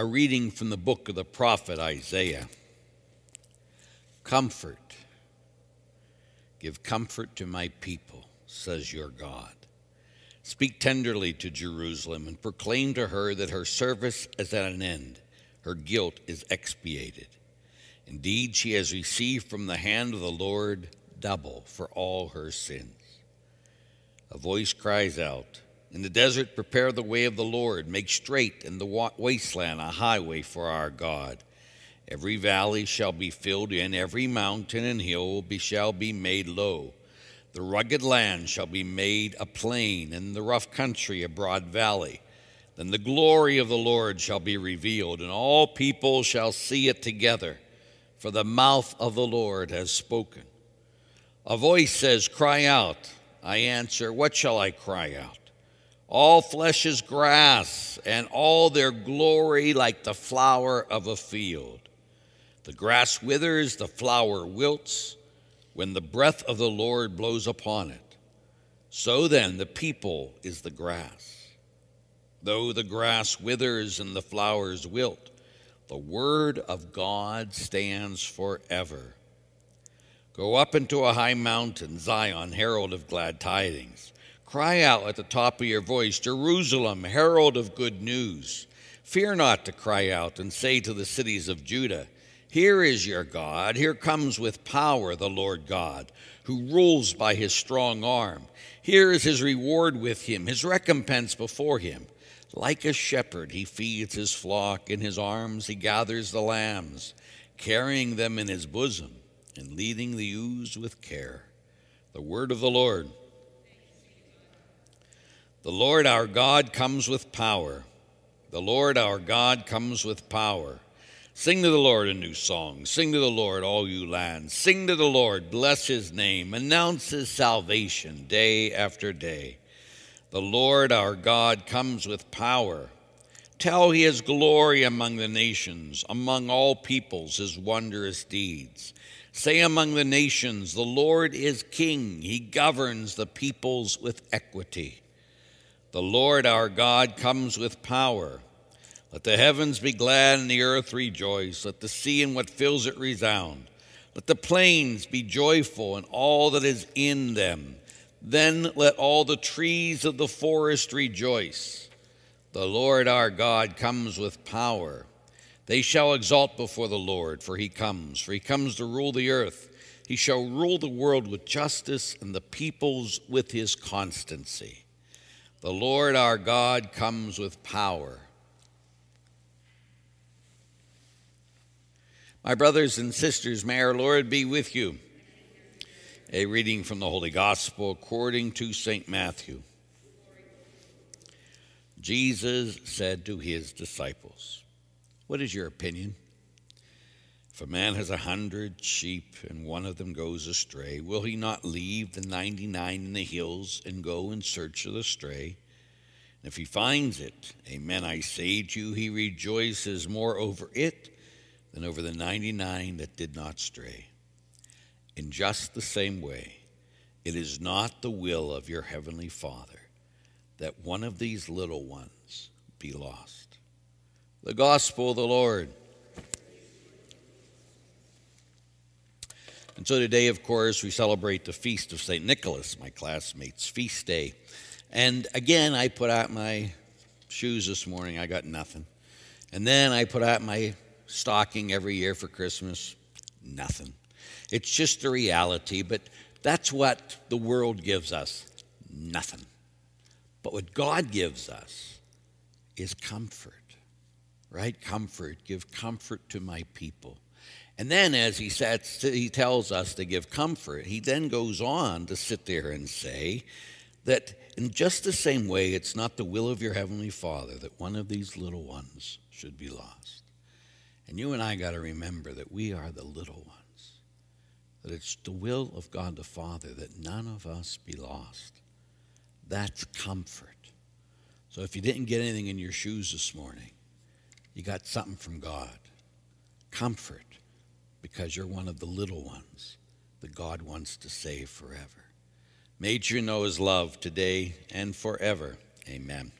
A reading from the book of the prophet Isaiah. Comfort. Give comfort to my people, says your God. Speak tenderly to Jerusalem and proclaim to her that her service is at an end, her guilt is expiated. Indeed, she has received from the hand of the Lord double for all her sins. A voice cries out, In the desert, prepare the way of the Lord, make straight in the wasteland a highway for our God. Every valley shall be filled in, every mountain and hill be, shall be made low. The rugged land shall be made a plain, and the rough country a broad valley. Then the glory of the Lord shall be revealed, and all people shall see it together, for the mouth of the Lord has spoken. A voice says, Cry out. I answer, What shall I cry out? All flesh is grass, and all their glory like the flower of a field. The grass withers, the flower wilts when the breath of the Lord blows upon it. So then, the people is the grass. Though the grass withers and the flowers wilt, the word of God stands forever. Go up into a high mountain, Zion, herald of glad tidings. Cry out at the top of your voice, Jerusalem, herald of good news. Fear not to cry out and say to the cities of Judah, Here is your God, here comes with power the Lord God, who rules by his strong arm. Here is his reward with him, his recompense before him. Like a shepherd, he feeds his flock. In his arms, he gathers the lambs, carrying them in his bosom and leading the ewes with care. The word of the Lord. The Lord our God comes with power. The Lord our God comes with power. Sing to the Lord a new song. Sing to the Lord, all you lands. Sing to the Lord, bless his name. Announce his salvation day after day. The Lord our God comes with power. Tell his glory among the nations, among all peoples, his wondrous deeds. Say among the nations, The Lord is king. He governs the peoples with equity. The Lord our God comes with power. Let the heavens be glad and the earth rejoice. Let the sea and what fills it resound. Let the plains be joyful and all that is in them. Then let all the trees of the forest rejoice. The Lord our God comes with power. They shall exalt before the Lord, for he comes, for he comes to rule the earth. He shall rule the world with justice and the peoples with his constancy. The Lord our God comes with power. My brothers and sisters, may our Lord be with you. A reading from the Holy Gospel according to St. Matthew. Jesus said to his disciples, what is your opinion? If a man has a hundred sheep and one of them goes astray, will he not leave the 99 in the hills and go in search of the stray? And if he finds it, amen, I say to you, he rejoices more over it than over the 99 that did not stray. In just the same way, it is not the will of your heavenly Father that one of these little ones be lost the gospel of the Lord. And so today, of course, we celebrate the feast of St. Nicholas, my classmates' feast day. And again, I put out my shoes this morning, I got nothing. And then I put out my stocking every year for Christmas, nothing. It's just the reality, but that's what the world gives us nothing. But what God gives us is comfort right? Comfort. Give comfort to my people. And then, as he, sets, he tells us to give comfort, he then goes on to sit there and say that in just the same way, it's not the will of your heavenly Father that one of these little ones should be lost. And you and I got to remember that we are the little ones, that it's the will of God the Father that none of us be lost. That's comfort. So if you didn't get anything in your shoes this morning, you got something from God. Comfort, because you're one of the little ones that God wants to save forever. May you know his love today and forever. Amen.